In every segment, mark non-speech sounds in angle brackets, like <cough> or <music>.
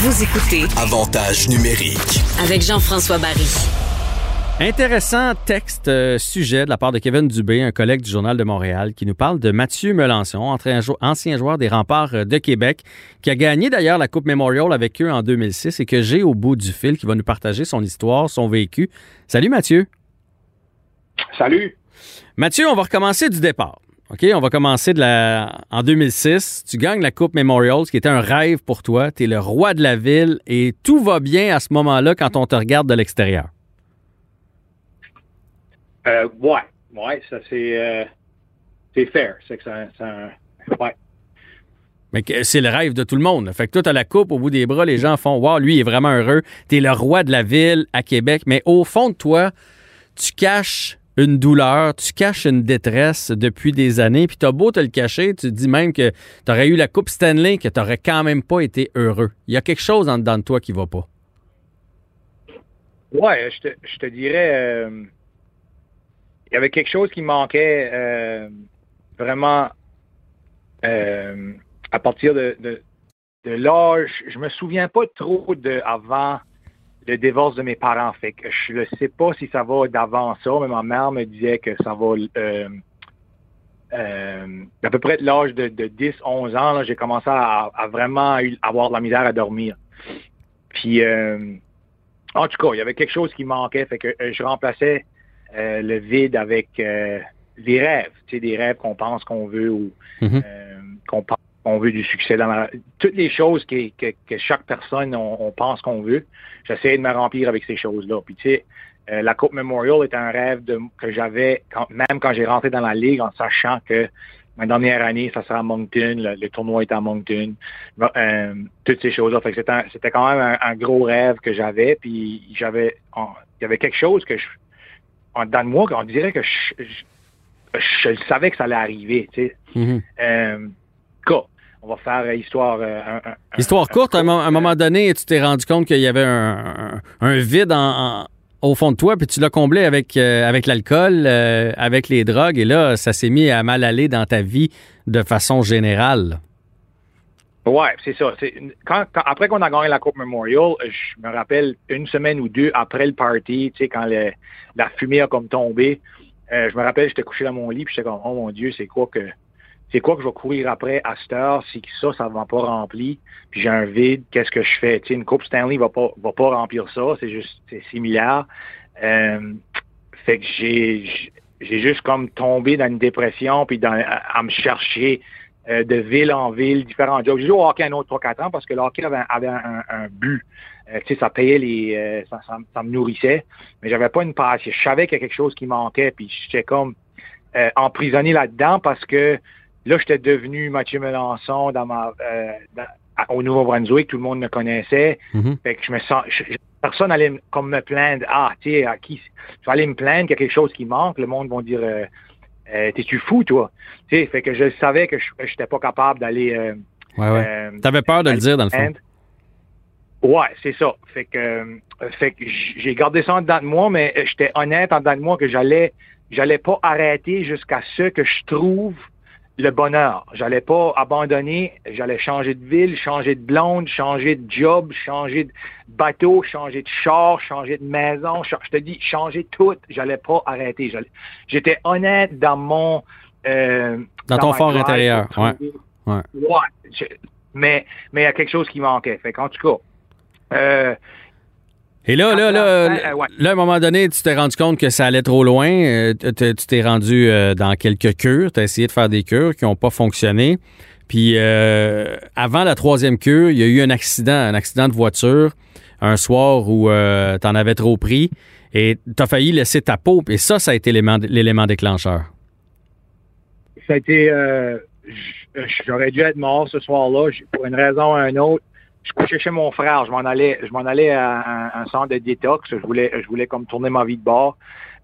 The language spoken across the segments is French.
Vous écoutez Avantage numérique. avec Jean-François Barry. Intéressant texte, euh, sujet de la part de Kevin Dubé, un collègue du Journal de Montréal, qui nous parle de Mathieu Melançon, ancien jou- ancien joueur des remparts euh, de Québec, qui a gagné d'ailleurs la Coupe Memorial avec eux en 2006 et que j'ai au bout du fil, qui va nous partager son histoire, son vécu. Salut Mathieu. Salut. Mathieu, on va recommencer du départ. OK, on va commencer de la en 2006, tu gagnes la Coupe Memorial, ce qui était un rêve pour toi, tu es le roi de la ville et tout va bien à ce moment-là quand on te regarde de l'extérieur. Euh, ouais, ouais, ça c'est euh, c'est fair. C'est que ça, ça- ouais. Mais c'est le rêve de tout le monde. Fait que toi, t'as la coupe au bout des bras, les gens font Wow, lui il est vraiment heureux. T'es le roi de la ville à Québec. Mais au fond de toi, tu caches une douleur, tu caches une détresse depuis des années. Puis t'as beau te le cacher, tu dis même que t'aurais eu la Coupe Stanley, que t'aurais quand même pas été heureux. Il y a quelque chose en dedans de toi qui va pas. Ouais, je te, je dirais, euh, il y avait quelque chose qui manquait euh, vraiment euh, à partir de, de, de l'âge. Je me souviens pas trop de avant le divorce de mes parents. Fait que je ne sais pas si ça va d'avant ça, mais ma mère me disait que ça va euh, euh, à peu près de l'âge de, de 10, 11 ans, j'ai commencé à, à vraiment avoir de la misère à dormir. Puis euh, en tout cas, il y avait quelque chose qui manquait, fait que euh, je remplaçais le vide avec des rêves, tu sais, des rêves qu'on pense qu'on veut ou Mhm. euh, qu'on pense qu'on veut du succès dans la... Toutes les choses que, que, que chaque personne, on, on pense qu'on veut, j'essayais de me remplir avec ces choses-là. Puis tu sais, euh, la Coupe Memorial est un rêve de, que j'avais quand, même quand j'ai rentré dans la ligue en sachant que ma dernière année, ça sera à Moncton, le, le tournoi est à Moncton, euh, toutes ces choses-là. Fait que c'était, un- c'était quand même un, un gros rêve que j'avais. Puis j'avais, il y avait quelque chose que je, en dedans de moi, qu'on dirait que je, je, je le savais que ça allait arriver. Tu sais. Mhm. Euh, on va faire euh, histoire. euh, un- un- Histoire un courte, à un, cas, mo- à un euh, moment donné, tu t'es rendu compte qu'il y avait un, vide en- en- au fond de toi, puis tu l'as comblé avec, euh, avec l'alcool, euh, avec les drogues, et là, ça s'est mis à mal aller dans ta vie de façon générale. Ouais, c'est ça. Quand, quand- après qu'on a gagné la Coupe Memorial, je me rappelle une semaine ou deux après le party, tu sais, quand le- la fumée a comme tombé, euh, je me rappelle, j'étais couché dans mon lit, puis j'étais comme, oh mon Dieu, c'est quoi que c'est quoi que je vais courir après à cette heure? Si ça, ça ne va pas rempli, puis j'ai un vide, qu'est-ce que je fais? Tu sais, une Coupe Stanley va pas va pas remplir ça, c'est juste c'est similaire. Euh, fait que j'ai j'ai juste comme tombé dans une dépression, puis dans, à, me chercher euh, de ville en ville, différents jobs. J'ai joué au hockey un autre 3-4 ans parce que le hockey avait, avait un, un but. Euh, tu sais, ça payait les. euh, ça, ça- ça me nourrissait, mais j'avais pas une passion. Je savais qu'il y a quelque chose qui manquait, puis j'étais comme euh, emprisonné là-dedans parce que là, j'étais devenu Mathieu Melançon dans ma euh, dans- au Nouveau-Brunswick, tout le monde me connaissait. Mhm. Fait que je me sens. je- personne allait me- comme me plaindre. Ah, tu sais, à qui je vais aller me plaindre qu'il y a quelque chose qui manque. Le monde va dire euh, euh, T'es-tu fou, toi? Tu sais, fait que je savais que je n'étais pas capable d'aller. euh, Ouais, ouais. T'avais peur de le dire, dans le fond. Ouais, c'est ça. Fait que, fait que j'ai gardé ça en dedans de moi, mais j'étais honnête en dedans de moi que j'allais, j'allais pas arrêter jusqu'à ce que je trouve le bonheur. J'allais pas abandonner. J'allais changer de ville, changer de blonde, changer de job, changer de bateau, changer de char, changer de maison. Je te dis, changer tout. J'allais pas arrêter. J'allais- J'étais honnête dans mon euh, Dans ton fort drive intérieur, Ouais. Ouais. je- mais mais il y a quelque chose qui manquait. Fait qu'en tout cas, euh, Et là, là, là, Euh, là, euh, à un moment donné, tu t'es rendu compte que ça allait trop loin. euh, Tu t'es rendu euh, dans quelques cures. Tu as essayé de faire des cures qui n'ont pas fonctionné. Puis euh, avant la troisième cure, il y a eu un accident, un accident de voiture, un soir où tu en avais trop pris et tu as failli laisser ta peau. Et ça, ça a été l'élément déclencheur. ça a été, euh, j'aurais dû être mort ce soir-là pour une raison ou une autre. Je couchais chez mon frère. Je m'en allais, je m'en allais à un, un centre de détox. Je voulais, je voulais comme tourner ma vie de bord.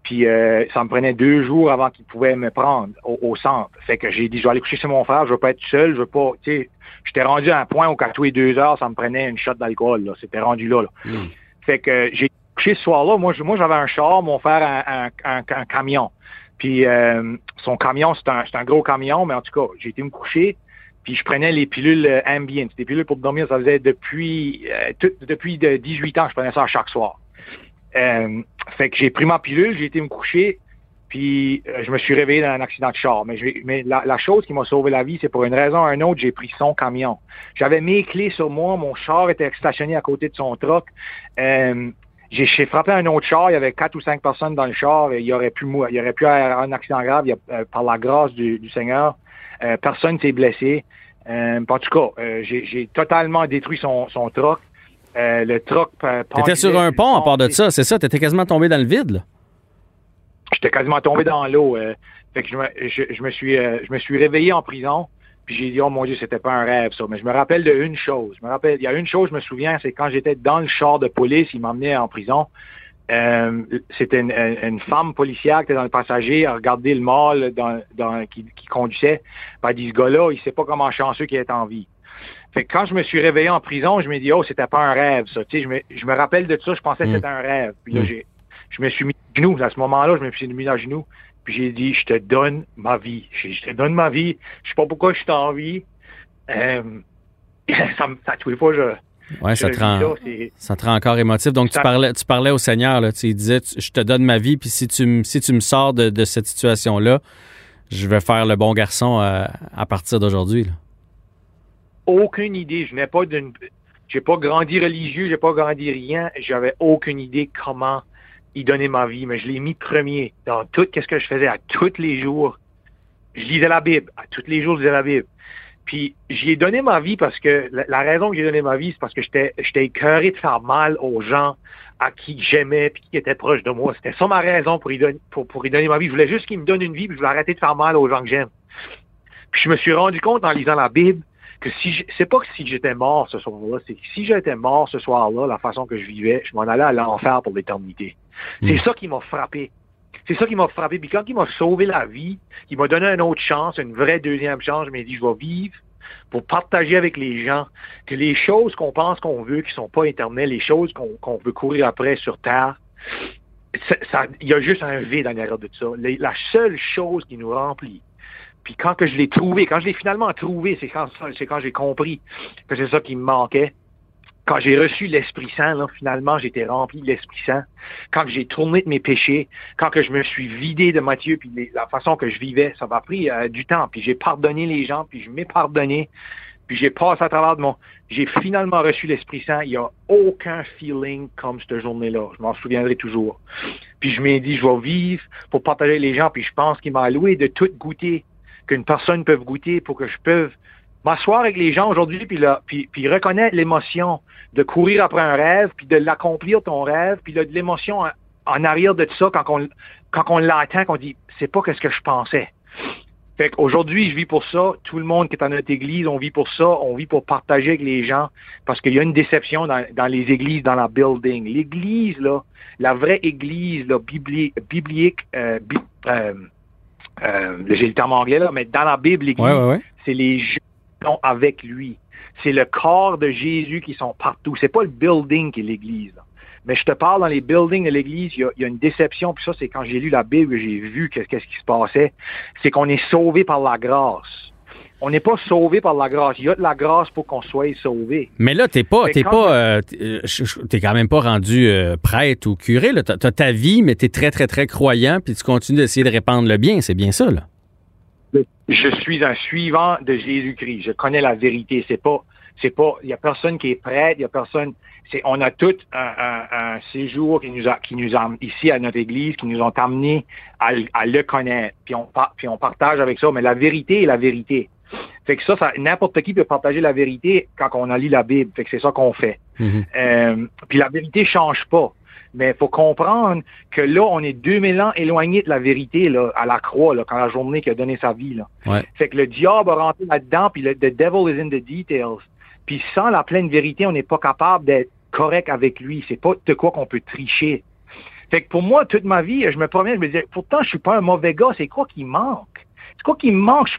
Puis euh, ça me prenait deux jours avant qu'il pouvait me prendre au, au centre. Fait que j'ai dit, je vais aller coucher chez mon frère. Je veux pas être seul. Je veux pas, tu sais, j'étais rendu à un point où qu'à tous les deux heures, ça me prenait une shot d'alcool. Là. C'était rendu là. là. Fait que j'ai couché ce soir-là. Moi, moi, j'avais un char, mon frère un, un, un- un camion. Puis euh, son camion, c'est un, c'est un gros camion, mais en tout cas, j'ai été me coucher. Puis je prenais les pilules euh, Ambient. Des pilules pour dormir, ça faisait depuis euh, depuis de 18 ans, je prenais ça chaque soir. Euh, fait que j'ai pris ma pilule, j'ai été me coucher, puis je me suis réveillé dans un accident de char. Mais, mais la, chose qui m'a sauvé la vie, c'est pour une raison ou une autre, j'ai pris son camion. J'avais mes clés sur moi, mon char était stationné à côté de son truck. j'ai frappé un autre char, il y avait quatre ou cinq personnes dans le char, et il y aurait pu il y aurait avoir un accident grave par la grâce du, du Seigneur. Euh, personne s'est blessé. Euh, en tout cas, euh, j'ai totalement détruit son, son truck. le truck. T'étais sur un pont à part de ça, c'est ça? T'étais quasiment tombé dans le vide, là? J'étais quasiment tombé dans l'eau. fait que je me, je, me suis, je me suis réveillé en prison. Puis j'ai dit, oh mon Dieu, c'était pas un rêve, ça. Mais je me rappelle de une chose. Je me rappelle, il y a une chose, je me souviens, c'est quand j'étais dans le char de police, il m'emmenait en prison. Euh, c'était une, femme policière qui était dans le passager, a regardé le mâle dans, qui, conduisait. Ben, elle dit, ce gars-là, il sait pas comment chanceux qu'il est en vie. Fait que quand je me suis réveillé en prison, je me dis, oh, c'était pas un rêve, ça. Tu sais, je, me, je me rappelle de ça, je pensais que mm. c'était un rêve. Puis là, mm. j'ai, je me suis mis à genoux. À ce moment-là, je me suis mis à genoux. Puis j'ai dit, je te donne ma vie. Je, te donne ma vie. Je sais pas pourquoi je suis en vie. Euh, <clears throat> ça, ça, tous les fois, je, oui, ça te, rend, ça te rend encore émotif. Donc, tu, parlais, tu parlais au Seigneur, là, tu disais, je te donne ma vie, puis si tu, si tu me sors de, cette situation-là, je vais faire le bon garçon à, partir d'aujourd'hui. Aucune idée. Je n'ai pas d'une. J'ai pas grandi religieux, j'ai pas grandi rien. J'avais aucune idée comment y donner ma vie, mais je l'ai mis premier dans tout ce que je faisais à tous les jours. Je lisais la Bible. À tous les jours, je lisais la Bible. Puis j'y ai donné ma vie parce que la, raison que j'ai donné ma vie, c'est parce que j'étais j'étais écœuré de faire mal aux gens à qui j'aimais puis qui étaient proches de moi. C'était ça ma raison pour y donner pour, pour y donner ma vie. Je voulais juste qu'ils me donnent une vie, puis je voulais arrêter de faire mal aux gens que j'aime. Puis je me suis rendu compte en lisant la Bible que si c'est pas que si j'étais mort ce soir-là, c'est que si j'étais mort ce soir-là, la façon que je vivais, je m'en allais à l'enfer pour l'éternité. Hmm. C'est ça qui m'a frappé. C'est ça qui m'a frappé. Puis quand il m'a sauvé la vie, il m'a donné une autre chance, une vraie deuxième chance, je m'ai dit, je vais vivre pour partager avec les gens que les choses qu'on pense qu'on veut, qui sont pas éternelles, les choses qu'on veut courir après sur Terre, il y a juste un vide en arrière de ça. La, seule chose qui nous remplit, puis quand que je l'ai trouvé, quand je l'ai finalement trouvé, c'est quand, quand j'ai compris que c'est ça qui me manquait, quand j'ai reçu l'Esprit Saint, là, finalement, j'étais rempli de l'Esprit Saint. Quand j'ai tourné de mes péchés, quand que je me suis vidé de Matthieu, puis la façon que je vivais, ça m'a pris euh, du temps. Puis j'ai pardonné les gens, puis je m'ai pardonné. Puis j'ai passé à travers de mon... J'ai finalement reçu l'Esprit Saint. Il n'y a aucun feeling comme cette journée-là. Je m'en souviendrai toujours. Puis je m'ai dit, je vais vivre pour partager les gens. Puis je pense qu'il m'a alloué de tout goûter qu'une personne peut goûter pour que je puisse m'asseoir avec les gens aujourd'hui puis, puis, puis reconnaître l'émotion de courir après un rêve, puis de l'accomplir ton rêve, puis de, l'émotion en, arrière de tout ça quand on, quand on l'entend, qu'on dit c'est pas ce que je pensais. Fait qu'aujourd'hui, je vis pour ça. Tout le monde qui est dans notre église, on vit pour ça. On vit pour partager avec les gens parce qu'il y a une déception dans, dans, les églises, dans la building. L'église, là, la vraie église là, biblique, biblique euh, euh, euh, j'ai le terme anglais, là, mais dans la Bible, l'église, c'est les gens avec lui. C'est le corps de Jésus qui sont partout. C'est pas le building qui est l'Église. Mais je te parle dans les buildings de l'Église, il y, a, une déception. Puis ça, c'est quand j'ai lu la Bible, j'ai vu qu'est-ce qui se passait. C'est qu'on est sauvé par la grâce. On n'est pas sauvé par la grâce. Il y a de la grâce pour qu'on soit sauvé. Mais là, t'es pas, t'es pas, euh, euh, t'es quand même pas rendu euh, prêtre ou curé. Tu as, ta vie, mais tu es très, très, très croyant, puis tu continues d'essayer de répandre le bien. C'est bien ça, là je suis un suivant de Jésus-Christ. Je connais la vérité. C'est pas, c'est pas, il y a personne qui est prêt, il y a personne. C'est, on a tout un, séjour qui nous a, qui nous a ici à notre Église, qui nous ont amenés à, le connaître. Puis on, puis on partage avec ça. Mais la vérité est la vérité. Fait que ça, ça n'importe qui peut partager la vérité quand on a lu la Bible. Fait que c'est ça qu'on fait. Mm-hmm. euh, puis la vérité change pas. Mais il faut comprendre que là, on est 2000 ans éloigné de la vérité là, à la croix, là, quand la journée qui a donné sa vie. Là. Ouais. Fait que le diable a rentré là-dedans, puis le the devil is in the details. Puis sans la pleine vérité, on n'est pas capable d'être correct avec lui. C'est pas de quoi qu'on peut tricher. Fait que pour moi, toute ma vie, je me promets, je me disais, pourtant, je suis pas un mauvais gars, c'est quoi qui manque? C'est quoi qui me manque? Je,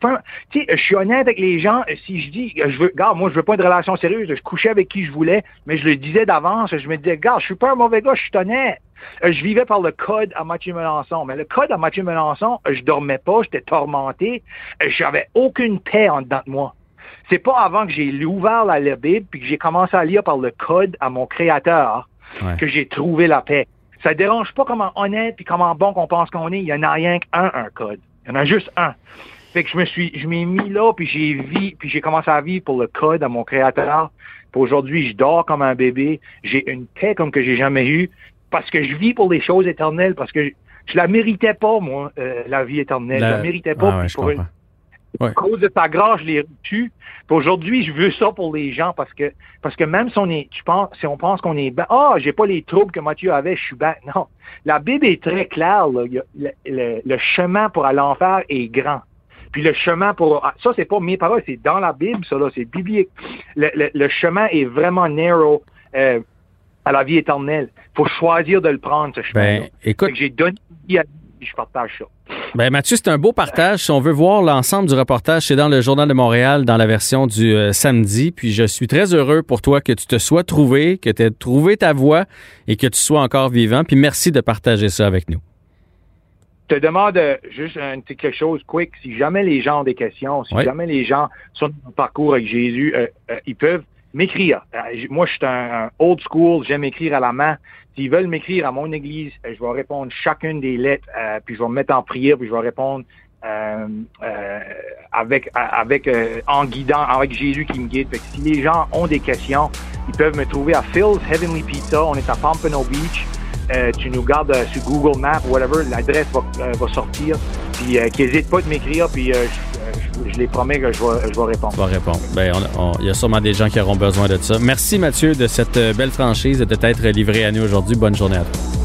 tu sais, je suis honnête avec les gens. Si je dis, je veux, gars, moi, je veux pas une relation sérieuse. Je couchais avec qui je voulais, mais je le disais d'avance. Je me disais, gars, je suis pas un mauvais gars, je suis honnête. Euh, je vivais par le code à Mathieu Melançon. Mais le code à Mathieu Melançon, je dormais pas, j'étais tourmenté. Euh, j'avais aucune paix en dedans de moi. c'est pas avant que j'ai ouvert la, Bible puis que j'ai commencé à lire par le code à mon créateur que j'ai trouvé la paix. Ça dérange pas comment honnête puis comment bon qu'on pense qu'on est. Il y en a rien qu'un, un code. Il y en a juste un. Fait que je me suis, je m'ai mis là, puis j'ai vu, puis j'ai commencé à vivre pour le code à mon créateur. Puis aujourd'hui, je dors comme un bébé. J'ai une paix comme que j'ai jamais eu parce que je vis pour les choses éternelles, parce que je, je la méritais pas, moi, euh, la vie éternelle. Je la méritais pas. Ah pour À cause de ta grâce, je l'ai reçu. aujourd'hui, je veux ça pour les gens parce que parce que même si on est, tu penses, si on pense qu'on est ah, j'ai pas les troubles que Mathieu avait, je suis bas. Non, la Bible est très claire. Là. Le, le, chemin pour aller en faire est grand. Puis le chemin pour... Ah, ça, c'est pas mes paroles, c'est dans la Bible, ça, là, c'est biblique. Le, chemin est vraiment narrow euh, à la vie éternelle. Il faut choisir de le prendre, ce chemin. Ben, écoute... J'ai donné je partage ça. Ben Mathieu, c'est un beau partage. Si on veut voir l'ensemble du reportage, c'est dans le Journal de Montréal, dans la version du euh, samedi. Puis je suis très heureux pour toi que tu te sois trouvé, que tu aies trouvé ta voie et que tu sois encore vivant. Puis merci de partager ça avec nous te demande juste un, quelque chose quick. Si jamais les gens ont des questions, si jamais les gens sont dans le parcours avec Jésus, euh, euh, ils peuvent m'écrire. Euh, moi, je suis un, old school, j'aime écrire à la main. S'ils veulent m'écrire à mon église, je vais répondre chacune des lettres, puis je vais me mettre en prière, puis je vais répondre avec avec en guidant, avec Jésus qui me guide. Fait que si les gens ont des questions, ils peuvent me trouver à Phil's Heavenly Pizza. On est à Pompano Beach. Euh, tu nous gardes euh, sur Google Maps, whatever, l'adresse va, euh, va, sortir. Puis qu'ils n'hésitent pas de m'écrire, puis je, les promets que je vais, répondre. Je vais répondre. Ben, il y a sûrement des gens qui auront besoin de ça. Merci Mathieu de cette belle franchise et de t'être livré à nous aujourd'hui. Bonne journée à toi.